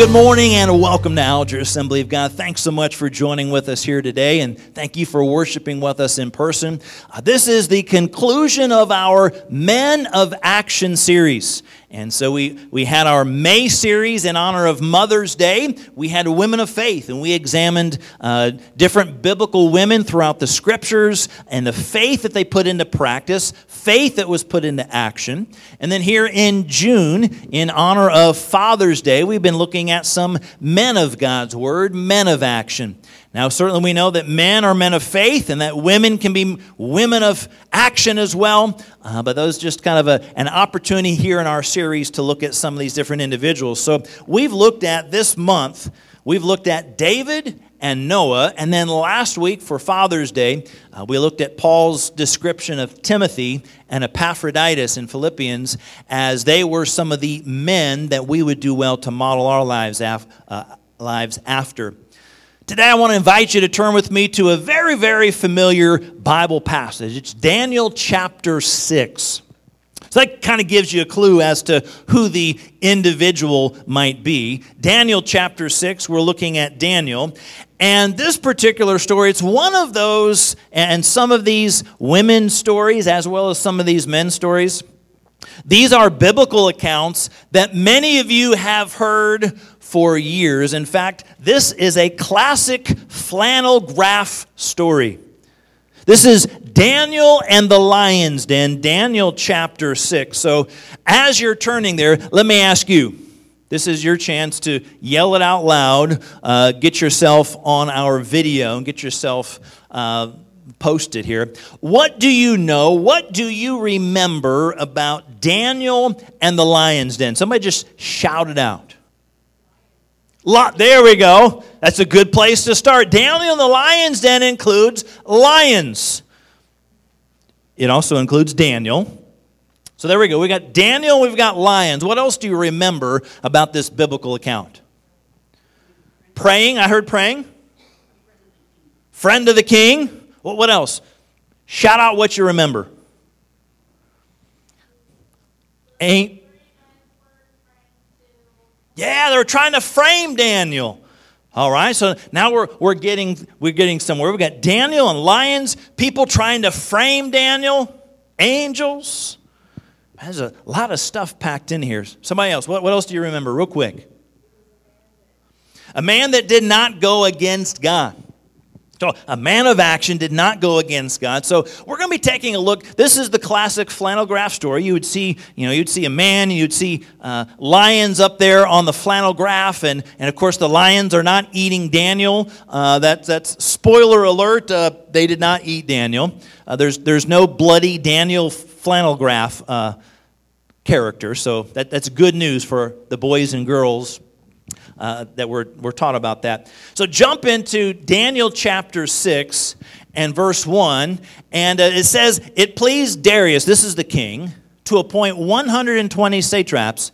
good morning and welcome to Alger Assembly of God. Thanks so much for joining with us here today, and thank you for worshiping with us in person. Uh, this is the conclusion of our Men of Action series. And so we, we had our May series in honor of Mother's Day. We had Women of Faith, and we examined uh, different biblical women throughout the scriptures and the faith that they put into practice, faith that was put into action. And then here in June, in honor of Father's Day, we've been looking at some men of God's Word, men of action. Now, certainly we know that men are men of faith and that women can be women of action as well. Uh, but those just kind of a, an opportunity here in our series to look at some of these different individuals. So we've looked at this month, we've looked at David and Noah. And then last week for Father's Day, uh, we looked at Paul's description of Timothy and Epaphroditus in Philippians as they were some of the men that we would do well to model our lives, af- uh, lives after. Today, I want to invite you to turn with me to a very, very familiar Bible passage. It's Daniel chapter 6. So that kind of gives you a clue as to who the individual might be. Daniel chapter 6, we're looking at Daniel. And this particular story, it's one of those, and some of these women's stories, as well as some of these men's stories. These are biblical accounts that many of you have heard for years. In fact, this is a classic flannel graph story. This is Daniel and the lion's den, Daniel chapter 6. So, as you're turning there, let me ask you this is your chance to yell it out loud, uh, get yourself on our video, and get yourself uh, posted here. What do you know? What do you remember about Daniel and the lion's den? Somebody just shout it out. Lot, there we go. That's a good place to start. Daniel in the lion's den includes lions. It also includes Daniel. So there we go. We got Daniel, we've got lions. What else do you remember about this biblical account? Praying, I heard praying. Friend of the king. What else? Shout out what you remember. Ain't yeah, they're trying to frame Daniel. All right, so now we're, we're, getting, we're getting somewhere. We've got Daniel and lions, people trying to frame Daniel, angels. There's a lot of stuff packed in here. Somebody else, what, what else do you remember, real quick? A man that did not go against God. So a man of action did not go against God. So we're going to be taking a look. This is the classic flannel graph story. You would see, you know, you'd see a man, you'd see uh, lions up there on the flannel graph, and, and of course the lions are not eating Daniel. Uh, that, that's spoiler alert. Uh, they did not eat Daniel. Uh, there's there's no bloody Daniel flannel graph uh, character. So that, that's good news for the boys and girls uh, that we're, we're taught about that. So jump into Daniel chapter 6 and verse 1, and uh, it says, It pleased Darius, this is the king, to appoint 120 satraps,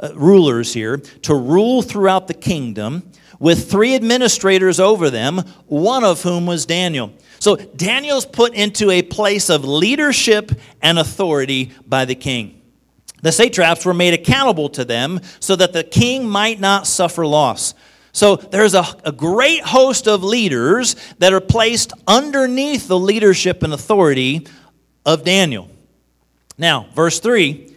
uh, rulers here, to rule throughout the kingdom, with three administrators over them, one of whom was Daniel. So Daniel's put into a place of leadership and authority by the king. The satraps were made accountable to them so that the king might not suffer loss. So there's a, a, great host of leaders that are placed underneath the leadership and authority of Daniel. Now, verse 3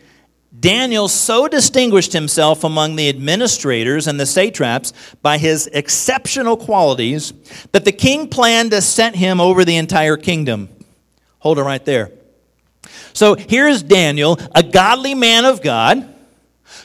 Daniel so distinguished himself among the administrators and the satraps by his exceptional qualities that the king planned to set him over the entire kingdom. Hold it right there. So here's Daniel, a godly man of God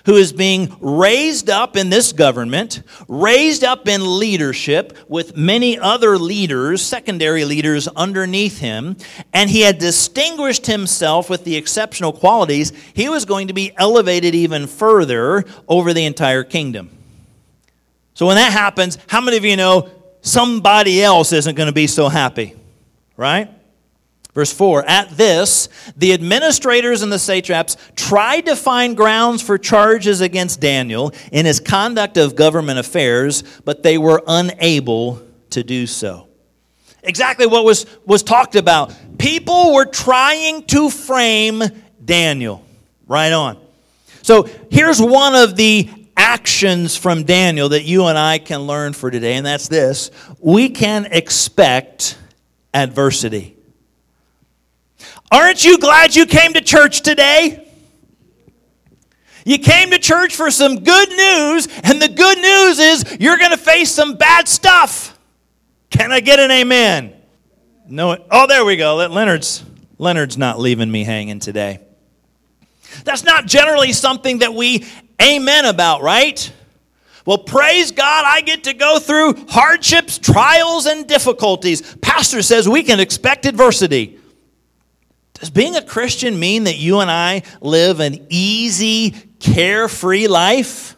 who is being raised up in this government, raised up in leadership with many other leaders, secondary leaders underneath him, and he had distinguished himself with the exceptional qualities. He was going to be elevated even further over the entire kingdom. So when that happens, how many of you know somebody else isn't going to be so happy? Right? Verse 4 At this, the administrators and the satraps tried to find grounds for charges against Daniel in his conduct of government affairs, but they were unable to do so. Exactly what was, was talked about. People were trying to frame Daniel. Right on. So here's one of the actions from Daniel that you and I can learn for today, and that's this we can expect adversity. Aren't you glad you came to church today? You came to church for some good news, and the good news is you're going to face some bad stuff. Can I get an amen? No. Oh, there we go. Leonard's Leonard's not leaving me hanging today. That's not generally something that we amen about, right? Well, praise God, I get to go through hardships, trials, and difficulties. Pastor says we can expect adversity. Does being a Christian mean that you and I live an easy, carefree life?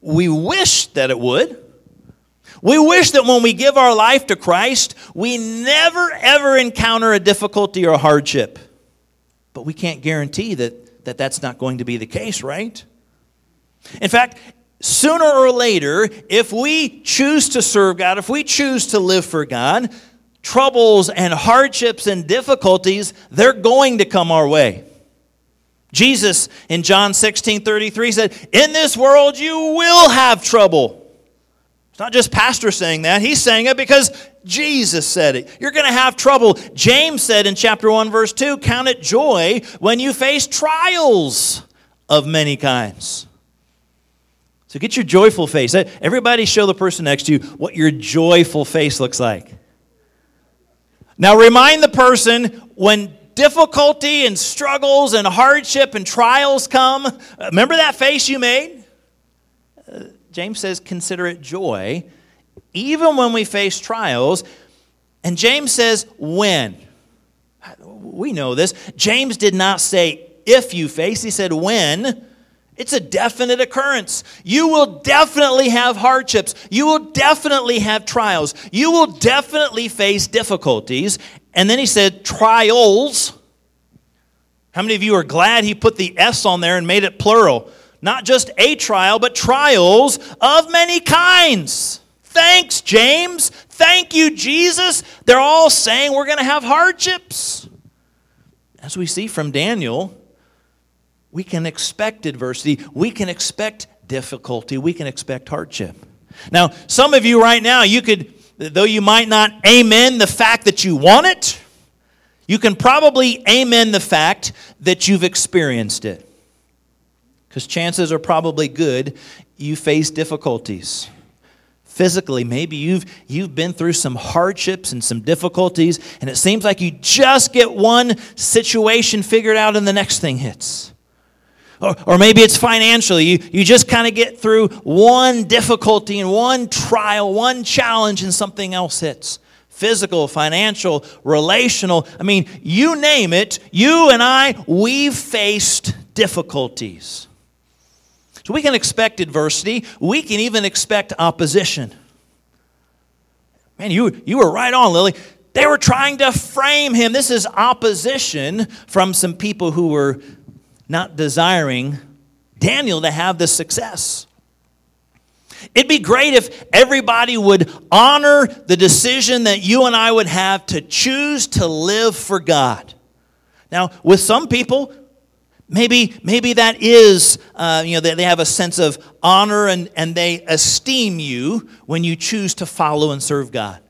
We wish that it would. We wish that when we give our life to Christ, we never ever encounter a difficulty or hardship. But we can't guarantee that, that that's not going to be the case, right? In fact, sooner or later, if we choose to serve God, if we choose to live for God, troubles and hardships and difficulties, they're going to come our way. Jesus in John 16 33 said, In this world you will have trouble. It's not just pastor saying that, he's saying it because Jesus said it. You're going to have trouble. James said in chapter 1, verse 2 Count it joy when you face trials of many kinds. So get your joyful face. Everybody show the person next to you what your joyful face looks like. Now remind the person when difficulty and struggles and hardship and trials come, remember that face you made? Uh, James says, consider it joy, even when we face trials. And James says, when. We know this. James did not say, if you face, he said, when. It's a definite occurrence. You will definitely have hardships. You will definitely have trials. You will definitely face difficulties. And then he said, trials. How many of you are glad he put the S on there and made it plural? Not just a trial, but trials of many kinds. Thanks, James. Thank you, Jesus. They're all saying we're going to have hardships. As we see from Daniel, we can expect adversity, we can expect difficulty, we can expect hardship. Now, some of you right now, you could, though you might not amen the fact that you want it, you can probably amen the fact that you've experienced it. Because chances are probably good you face difficulties. Physically, maybe you've, you've been through some hardships and some difficulties, and it seems like you just get one situation figured out and the next thing hits. Or, or maybe it's financially. You, you just kind of get through one difficulty and one trial, one challenge, and something else hits physical, financial, relational. I mean, you name it, you and I, we've faced difficulties. So we can expect adversity, we can even expect opposition. Man, you, you were right on, Lily. They were trying to frame him. This is opposition from some people who were not desiring Daniel to have this success. It'd be great if everybody would honor the decision that you and I would have to choose to live for God. Now, with some people, maybe, maybe that is, uh, you know, they, they have a sense of honor and, and they esteem you when you choose to follow and serve God.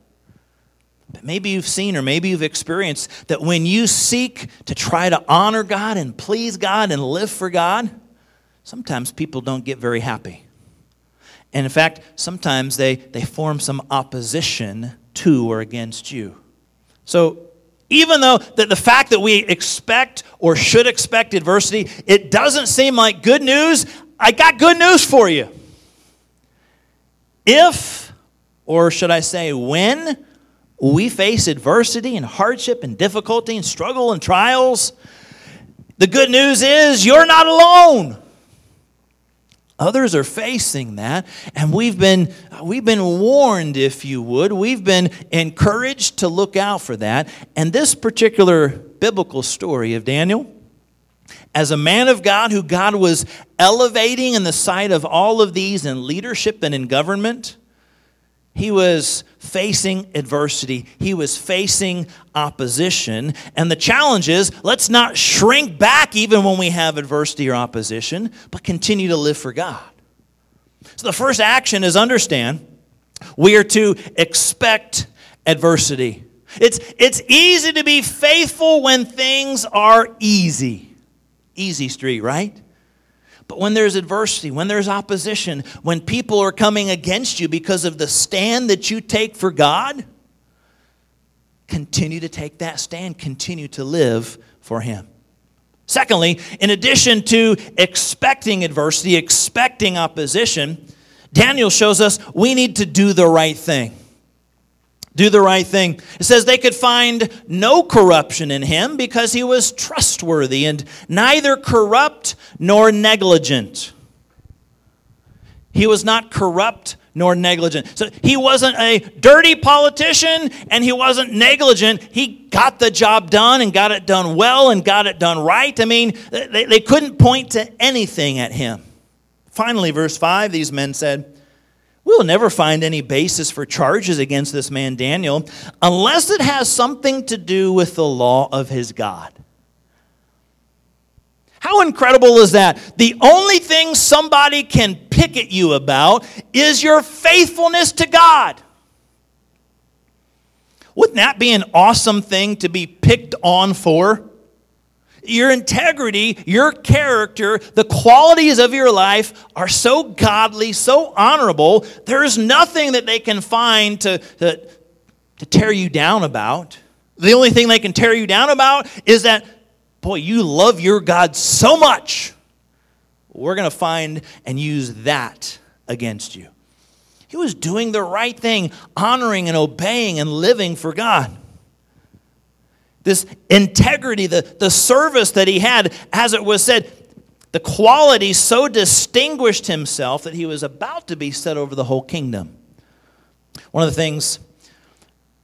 But maybe you've seen or maybe you've experienced that when you seek to try to honor God and please God and live for God, sometimes people don't get very happy. And in fact, sometimes they, they form some opposition to or against you. So, even though that the fact that we expect or should expect adversity, it doesn't seem like good news, I got good news for you. If, or should I say, when we face adversity and hardship and difficulty and struggle and trials, the good news is you're not alone. Others are facing that, and we've been, we've been warned, if you would. We've been encouraged to look out for that. And this particular biblical story of Daniel, as a man of God who God was elevating in the sight of all of these in leadership and in government, he was facing adversity, he was facing opposition. And the challenge is let's not shrink back even when we have adversity or opposition, but continue to live for God. So the first action is understand we are to expect adversity. It's, it's easy to be faithful when things are easy. Easy street, right? But when there's adversity, when there's opposition, when people are coming against you because of the stand that you take for God, continue to take that stand, continue to live for Him. Secondly, in addition to expecting adversity, expecting opposition, Daniel shows us we need to do the right thing do the right thing. It says they could find no corruption in him because he was trustworthy and neither corrupt nor negligent. He was not corrupt nor negligent. So he wasn't a dirty politician and he wasn't negligent. He got the job done and got it done well and got it done right. I mean, they, they couldn't point to anything at him. Finally, verse 5 these men said, We'll never find any basis for charges against this man Daniel unless it has something to do with the law of his God. How incredible is that? The only thing somebody can pick at you about is your faithfulness to God. Wouldn't that be an awesome thing to be picked on for? Your integrity, your character, the qualities of your life are so godly, so honorable, there's nothing that they can find to, to, to tear you down about. The only thing they can tear you down about is that, boy, you love your God so much. We're going to find and use that against you. He was doing the right thing, honoring and obeying and living for God this integrity, the, the service that he had, as it was said, the quality so distinguished himself that he was about to be set over the whole kingdom. One of the things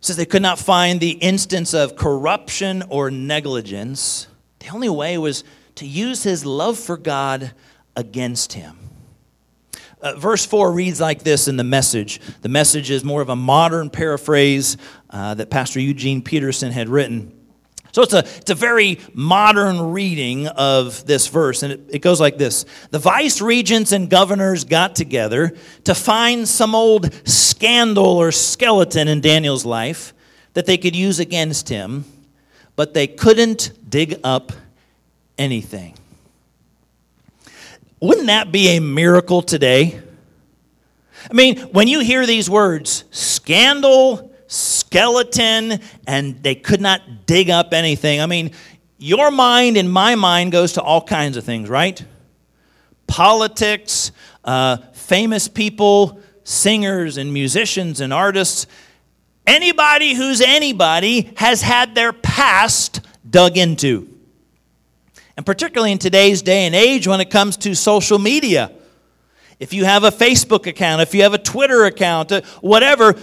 says they could not find the instance of corruption or negligence. The only way was to use his love for God against him. Uh, verse 4 reads like this in the message. The message is more of a modern paraphrase uh, that Pastor Eugene Peterson had written. So it's a, it's a very modern reading of this verse, and it, it goes like this The vice regents and governors got together to find some old scandal or skeleton in Daniel's life that they could use against him, but they couldn't dig up anything. Wouldn't that be a miracle today? I mean, when you hear these words, scandal, skeleton and they could not dig up anything. I mean, your mind and my mind goes to all kinds of things, right? Politics, uh, famous people, singers and musicians and artists. Anybody who's anybody has had their past dug into. And particularly in today's day and age when it comes to social media. If you have a Facebook account, if you have a Twitter account, uh, whatever,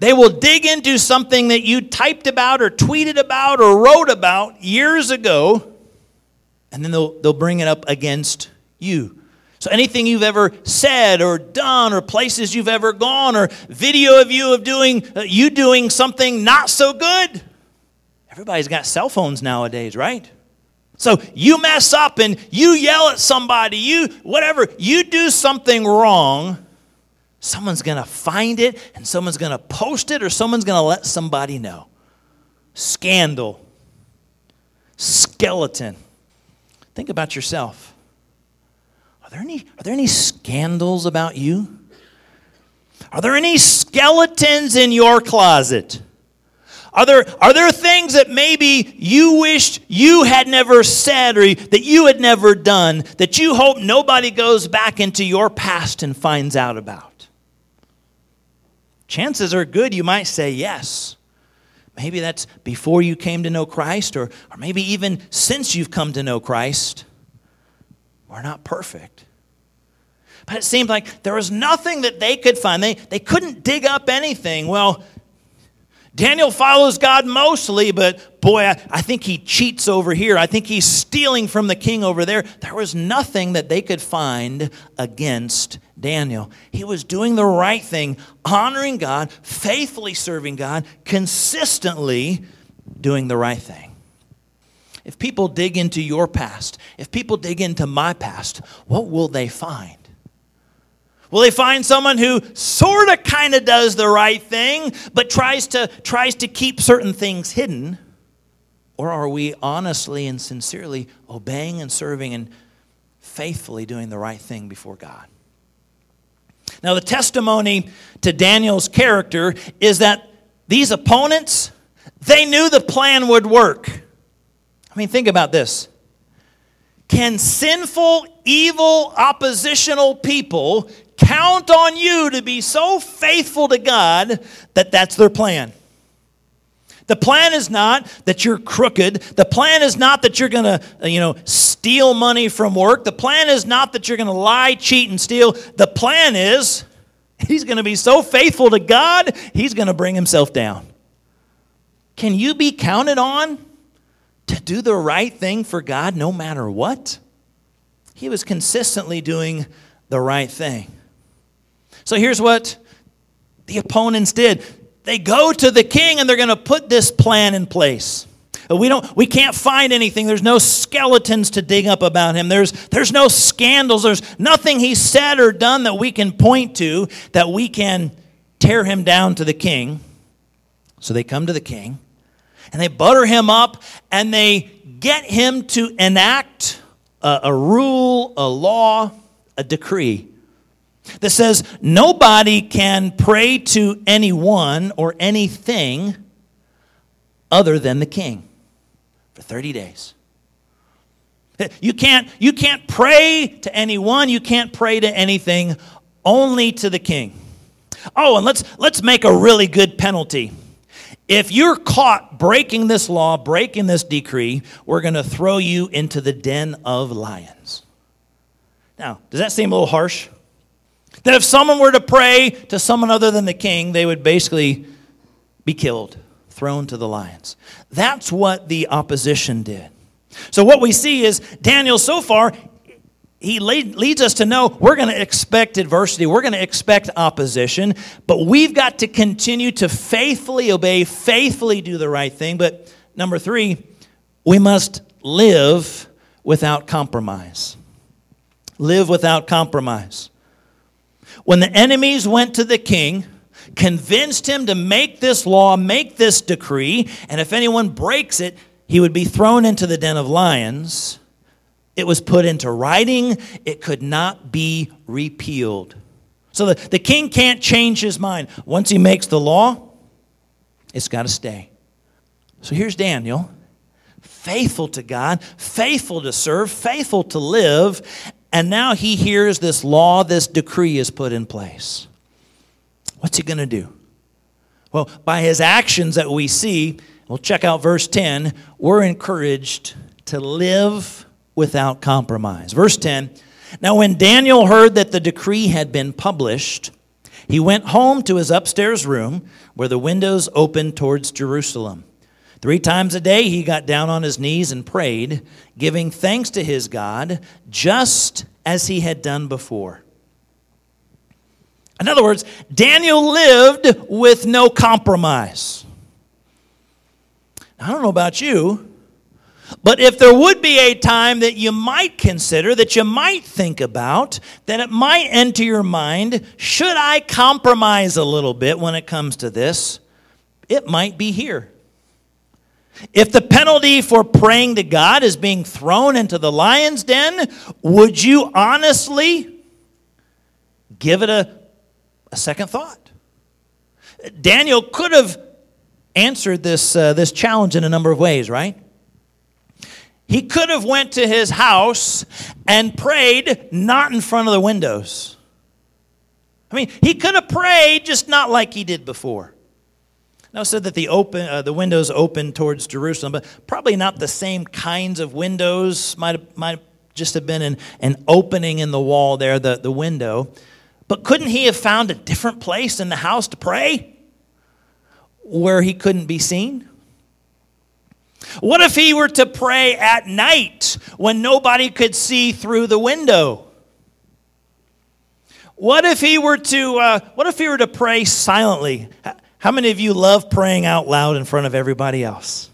they will dig into something that you typed about or tweeted about or wrote about years ago, and then they'll, they'll bring it up against you. So anything you've ever said or done or places you've ever gone or video of you of doing uh, you doing something not so good. Everybody's got cell phones nowadays, right? So you mess up and you yell at somebody, you whatever, you do something wrong, Someone's going to find it and someone's going to post it or someone's going to let somebody know. Scandal. Skeleton. Think about yourself. Are there any, are there any scandals about you? Are there any skeletons in your closet? Are there, are there things that maybe you wished you had never said or that you had never done that you hope nobody goes back into your past and finds out about? Chances are good you might say yes. Maybe that's before you came to know Christ, or, or maybe even since you've come to know Christ. We're not perfect. But it seemed like there was nothing that they could find. They, they couldn't dig up anything. Well, Daniel follows God mostly, but boy, I, I, think he cheats over here. I think he's stealing from the king over there. There was nothing that they could find against Daniel. He was doing the right thing, honoring God, faithfully serving God, consistently doing the right thing. If people dig into your past, if people dig into my past, what will they find? Will they find someone who sort of kind of does the right thing, but tries to, tries to keep certain things hidden? Or are we honestly and sincerely obeying and serving and faithfully doing the right thing before God? Now, the testimony to Daniel's character is that these opponents, they knew the plan would work. I mean, think about this. Can sinful, evil, oppositional people count on you to be so faithful to God that that's their plan. The plan is not that you're crooked. The plan is not that you're going to, you know, steal money from work. The plan is not that you're going to lie, cheat and steal. The plan is he's going to be so faithful to God, he's going to bring himself down. Can you be counted on to do the right thing for God no matter what? He was consistently doing the right thing. So here's what the opponents did they go to the king and they're going to put this plan in place. Uh, we don't we can't find anything. There's no skeletons to dig up about him. There's there's no scandals. There's nothing he said or done that we can point to that we can tear him down to the king. So they come to the king and they butter him up and they get him to enact a, a rule, a law, a decree that says nobody can pray to anyone or anything other than the king for 30 days. You can't, you can't pray to anyone, you can't pray to anything, only to the king. Oh, and let's, let's make a really good penalty. If you're caught breaking this law, breaking this decree, we're going to throw you into the den of lions. Now, does that seem a little harsh? That if someone were to pray to someone other than the king, they would basically be killed, thrown to the lions. That's what the opposition did. So, what we see is Daniel so far, he leads us to know we're going to expect adversity, we're going to expect opposition, but we've got to continue to faithfully obey, faithfully do the right thing. But number three, we must live without compromise. Live without compromise. When the enemies went to the king, convinced him to make this law, make this decree, and if anyone breaks it, he would be thrown into the den of lions. It was put into writing, it could not be repealed. So the, the king can't change his mind. Once he makes the law, it's got to stay. So here's Daniel, faithful to God, faithful to serve, faithful to live, and now he hears this law, this decree is put in place. What's he going to do? Well, by his actions that we see, we'll check out verse 10, we're encouraged to live without compromise. Verse 10 Now, when Daniel heard that the decree had been published, he went home to his upstairs room where the windows opened towards Jerusalem. Three times a day he got down on his knees and prayed, giving thanks to his God, just as he had done before. In other words, Daniel lived with no compromise. I don't know about you, but if there would be a time that you might consider, that you might think about, that it might enter your mind, should I compromise a little bit when it comes to this? It might be here. If the penalty for praying to God is being thrown into the lion's den, would you honestly give it a, a second thought? Daniel could have answered this, uh, this challenge in a number of ways, right? He could have went to his house and prayed not in front of the windows. I mean, he could have prayed just not like he did before. Now said that the open uh, the windows open towards Jerusalem, but probably not the same kinds of windows. Might might just have been an, an opening in the wall there, the, the window. But couldn't he have found a different place in the house to pray? where he couldn't be seen? What if he were to pray at night when nobody could see through the window? What if he were to uh, what if he were to pray silently? How many of you love praying out loud in front of everybody else?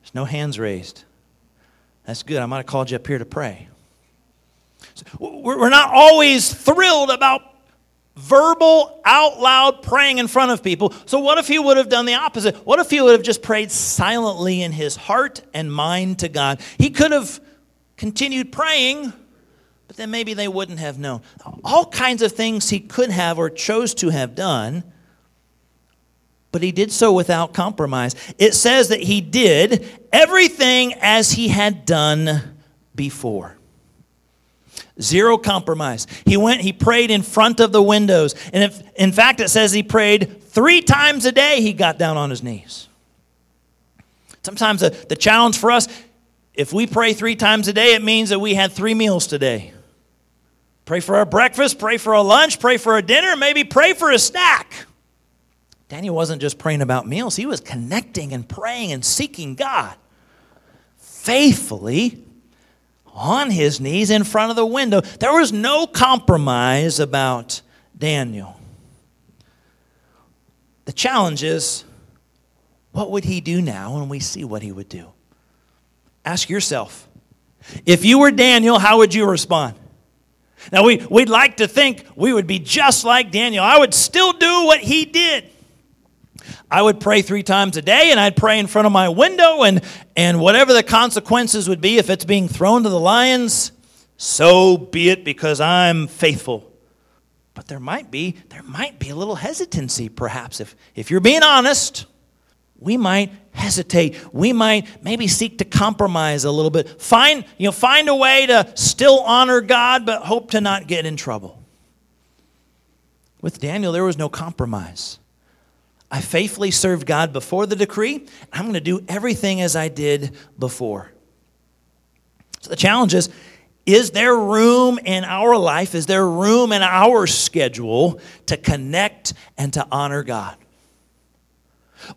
There's no hands raised. That's good. I might have called you up here to pray. We're not always thrilled about verbal, out loud praying in front of people. So, what if he would have done the opposite? What if he would have just prayed silently in his heart and mind to God? He could have continued praying, but then maybe they wouldn't have known. All kinds of things he could have or chose to have done, but he did so without compromise. It says that he did everything as he had done before. Zero compromise. He went, he prayed in front of the windows. And if, in fact, it says he prayed three times a day, he got down on his knees. Sometimes the, the challenge for us, if we pray three times a day, it means that we had three meals today. Pray for our breakfast, pray for our lunch, pray for our dinner, maybe pray for a snack. Daniel wasn't just praying about meals, he was connecting and praying and seeking God faithfully on his knees in front of the window. There was no compromise about Daniel. The challenge is what would he do now when we see what he would do? Ask yourself. If you were Daniel, how would you respond? Now, we, we'd like to think we would be just like Daniel. I would still do what he did. I would pray three times a day and I'd pray in front of my window, and, and whatever the consequences would be, if it's being thrown to the lions, so be it because I'm faithful. But there might be, there might be a little hesitancy, perhaps. If, if you're being honest, we might hesitate. We might maybe seek to compromise a little bit. Find, you know, find a way to still honor God, but hope to not get in trouble. With Daniel, there was no compromise. I faithfully served God before the decree. I'm going to do everything as I did before. So the challenge is is there room in our life, is there room in our schedule to connect and to honor God?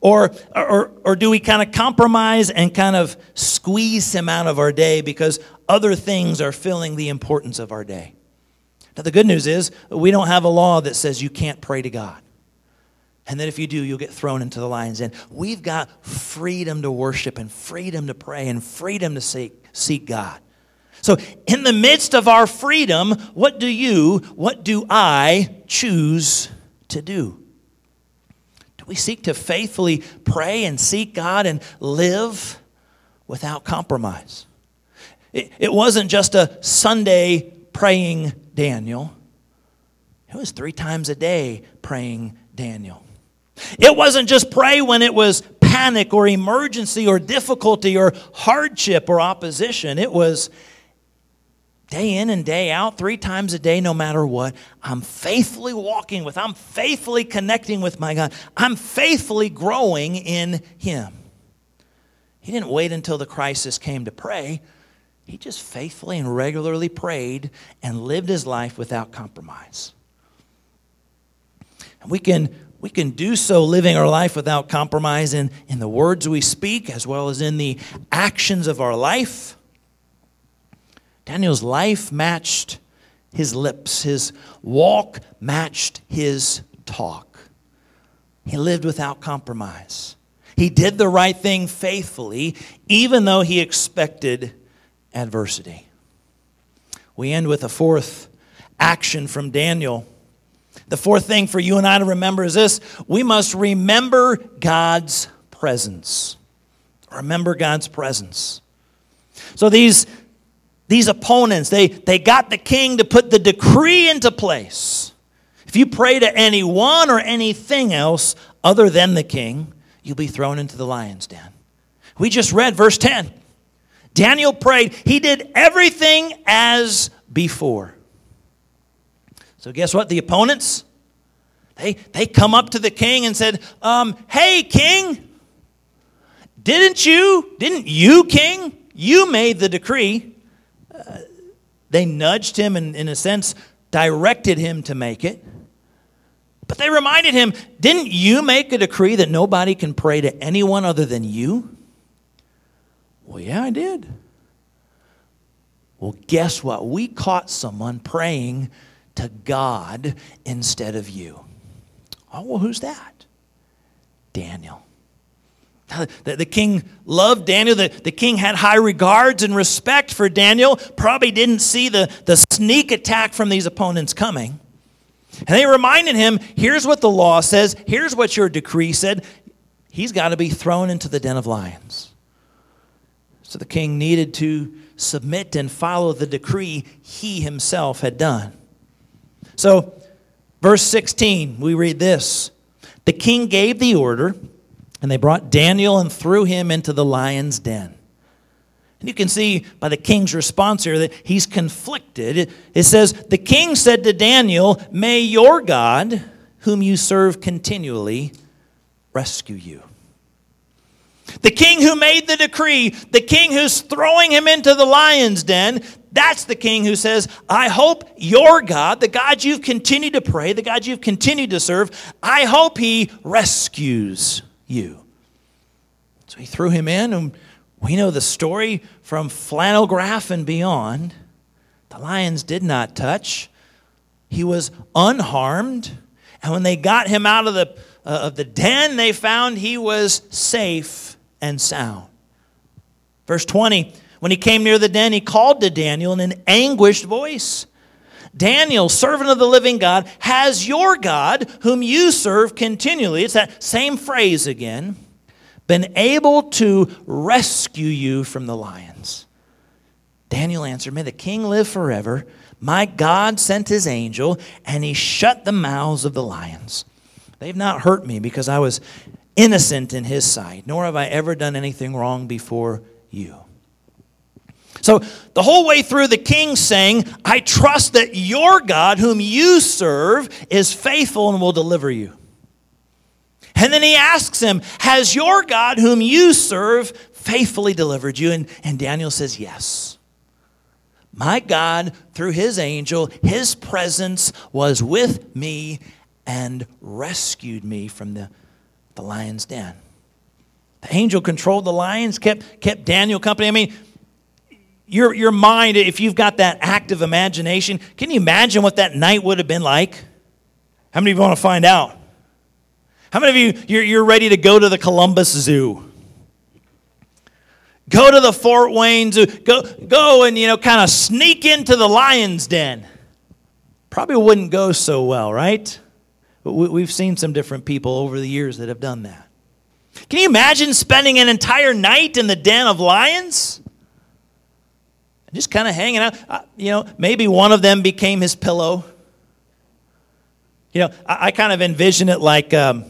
Or, or, or do we kind of compromise and kind of squeeze him out of our day because other things are filling the importance of our day? Now, the good news is we don't have a law that says you can't pray to God. And then if you do, you'll get thrown into the lion's den. We've got freedom to worship and freedom to pray and freedom to seek, seek God. So, in the midst of our freedom, what do you, what do I choose to do? Do we seek to faithfully pray and seek God and live without compromise? It, it wasn't just a Sunday praying Daniel, it was three times a day praying Daniel. It wasn't just pray when it was panic or emergency or difficulty or hardship or opposition. It was day in and day out, three times a day, no matter what. I'm faithfully walking with, I'm faithfully connecting with my God. I'm faithfully growing in Him. He didn't wait until the crisis came to pray. He just faithfully and regularly prayed and lived his life without compromise. And we can we can do so living our life without compromise in, in the words we speak as well as in the actions of our life. Daniel's life matched his lips, his walk matched his talk. He lived without compromise. He did the right thing faithfully, even though he expected adversity. We end with a fourth action from Daniel the fourth thing for you and I to remember is this we must remember God's presence. Remember God's presence. So these, these opponents, they, they got the king to put the decree into place. If you pray to anyone or anything else other than the king, you'll be thrown into the lion's den. We just read verse 10. Daniel prayed, he did everything as before. So, guess what? The opponents, they, they come up to the king and said, um, Hey, king, didn't you, didn't you, king, you made the decree. Uh, they nudged him and, in a sense, directed him to make it. But they reminded him, Didn't you make a decree that nobody can pray to anyone other than you? Well, yeah, I did. Well, guess what? We caught someone praying to God instead of you. Oh, well, who's that? Daniel. The, the, king loved Daniel. The, the king had high regards and respect for Daniel. Probably didn't see the, the sneak attack from these opponents coming. And they reminded him here's what the law says, here's what your decree said. He's got to be thrown into the den of lions. So the king needed to submit and follow the decree he himself had done. So, verse 16, we read this The king gave the order, and they brought Daniel and threw him into the lion's den. And you can see by the king's response here that he's conflicted. It says, The king said to Daniel, May your God, whom you serve continually, rescue you. The king who made the decree, the king who's throwing him into the lion's den, that's the king who says, I hope your God, the God you've continued to pray, the God you've continued to serve, I hope he rescues you. So he threw him in, and we know the story from flannel graph and beyond. The lions did not touch, he was unharmed. And when they got him out of the, uh, of the den, they found he was safe and sound. Verse 20 When he came near the den, he called to Daniel in an anguished voice. Daniel, servant of the living God, has your God, whom you serve continually, it's that same phrase again, been able to rescue you from the lions? Daniel answered, May the king live forever. My God sent his angel, and he shut the mouths of the lions. They've not hurt me because I was innocent in his sight, nor have I ever done anything wrong before you. So the whole way through, the king saying, I trust that your God, whom you serve, is faithful and will deliver you. And then he asks him, Has your God, whom you serve, faithfully delivered you? And, and Daniel says, Yes. My God, through his angel, his presence was with me and rescued me from the the lion's den. The angel controlled the lions, kept, kept Daniel company. I mean, your, your mind, if you've got that active imagination, can you imagine what that night would have been like? How many of you want to find out? How many of you, you're, you're ready to go to the Columbus Zoo? Go to the Fort Wayne Zoo. Go, go and, you know, kind of sneak into the lion's den. Probably wouldn't go so well, right? But We've seen some different people over the years that have done that. Can you imagine spending an entire night in the den of lions? Just kind of hanging out. You know, maybe one of them became his pillow. You know, I, I kind of envision it like, um,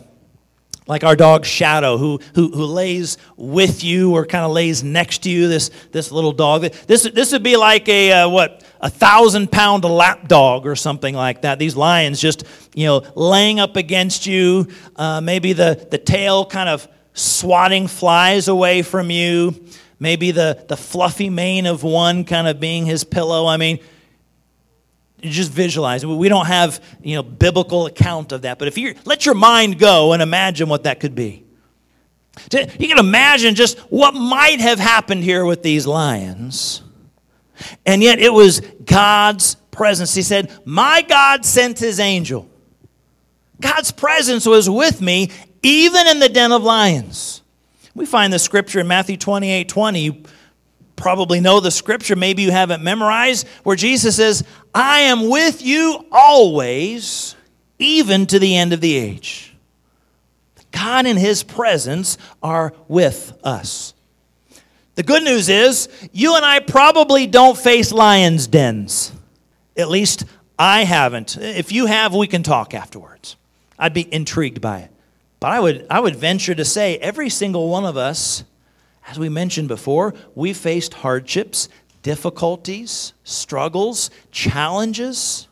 like our dog Shadow, who, who, who lays with you or kind of lays next to you, this, this little dog. This, this would be like a, uh, what, a thousand pound lap dog or something like that. These lions just, you know, laying up against you, uh, maybe the, the tail kind of swatting flies away from you, maybe the, the fluffy mane of one kind of being his pillow. I mean, just visualize. We don't have, you know, biblical account of that, but if you let your mind go and imagine what that could be. You can imagine just what might have happened here with these lions and yet it was God's presence. He said, My God sent his angel. God's presence was with me even in the den of lions. We find the scripture in Matthew 28 20. You probably know the scripture, maybe you haven't memorized, where Jesus says, I am with you always, even to the end of the age. God and his presence are with us. The good news is, you and I probably don't face lions' dens. At least I haven't. If you have, we can talk afterwards. I'd be intrigued by it. But I would, I would venture to say every single one of us, as we mentioned before, we faced hardships, difficulties, struggles, challenges.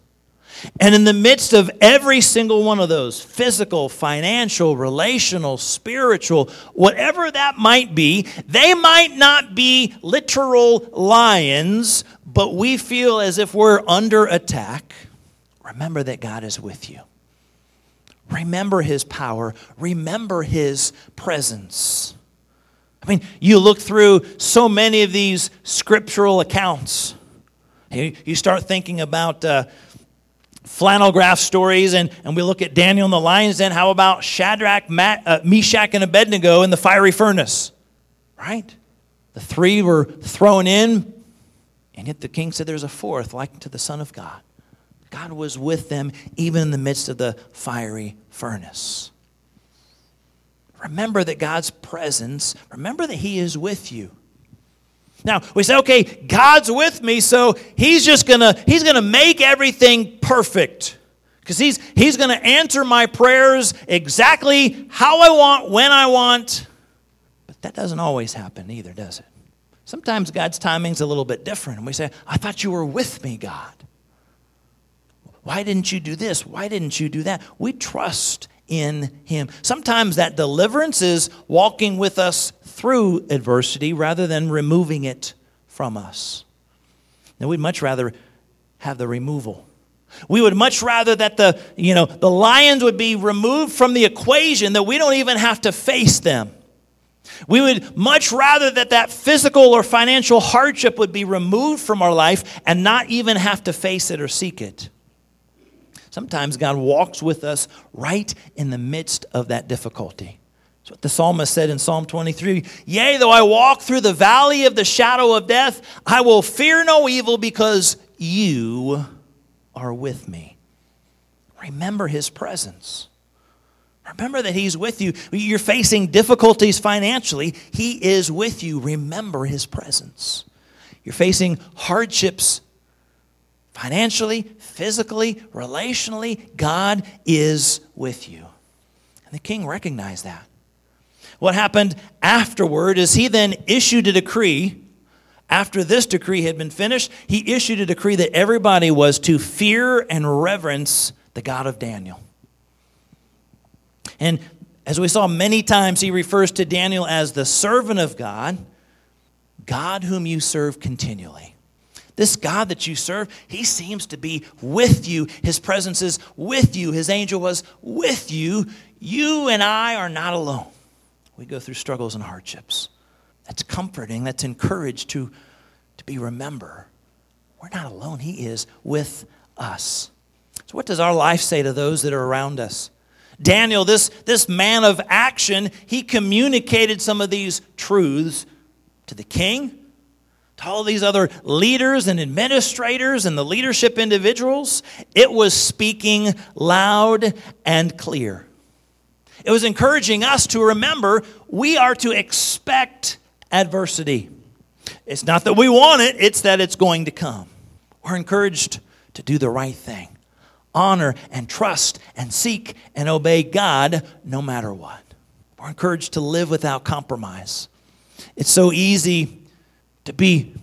And in the midst of every single one of those physical, financial, relational, spiritual, whatever that might be they might not be literal lions, but we feel as if we're under attack. Remember that God is with you. Remember his power. Remember his presence. I mean, you look through so many of these scriptural accounts. You start thinking about uh, flannel graph stories, and, and we look at Daniel and the lion's den. How about Shadrach, uh, Meshach, and Abednego in the fiery furnace? Right? The three were thrown in, and yet the king said there's a fourth, like to the Son of God. God was with them even in the midst of the fiery furnace. Remember that God's presence, remember that He is with you. Now, we say, okay, God's with me, so He's just gonna, He's gonna make everything perfect. Because he's, he's to answer my prayers exactly how I want, when I want. But that doesn't always happen either, does it? Sometimes God's timing's a little bit different. And we say, I thought you were with me, God. Why didn't you do this? Why didn't you do that? We trust in Him. Sometimes that deliverance is walking with us through adversity rather than removing it from us. Now, we'd much rather have the removal. We would much rather that the, you know, the lions would be removed from the equation, that we don't even have to face them. We would much rather that that physical or financial hardship would be removed from our life and not even have to face it or seek it. Sometimes God walks with us right in the midst of that difficulty. That's what the psalmist said in Psalm 23 Yea, though I walk through the valley of the shadow of death, I will fear no evil because you are with me. Remember his presence. Remember that he's with you. You're facing difficulties financially, he is with you. Remember his presence. You're facing hardships financially, physically, relationally, God is with you. And the king recognized that. What happened afterward is he then issued a decree. After this decree had been finished, he issued a decree that everybody was to fear and reverence the God of Daniel. And as we saw many times, he refers to Daniel as the servant of God, God whom you serve continually. This God that you serve, he seems to be with you. His presence is with you. His angel was with you. You and I are not alone. We go through struggles and hardships. That's comforting. That's encouraged to, to be remember. We're not alone. He is with us. So, what does our life say to those that are around us? Daniel, this, this man of action, he communicated some of these truths to the king to all these other leaders and administrators and the leadership individuals, it was speaking loud and clear. It was encouraging us to remember we are to expect adversity. It's not that we want it, it's that it's going to come. We're encouraged to do the right thing, honor and trust and seek and obey God no matter what. We're encouraged to live without compromise. It's so easy to be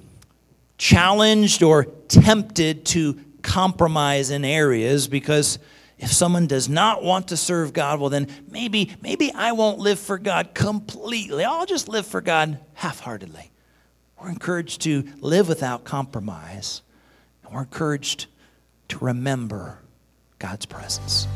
challenged or tempted to compromise in areas because if someone does not want to serve God, well then maybe maybe I won't live for God completely. I'll just live for God half-heartedly. We're encouraged to live without compromise. And we're encouraged to remember God's presence.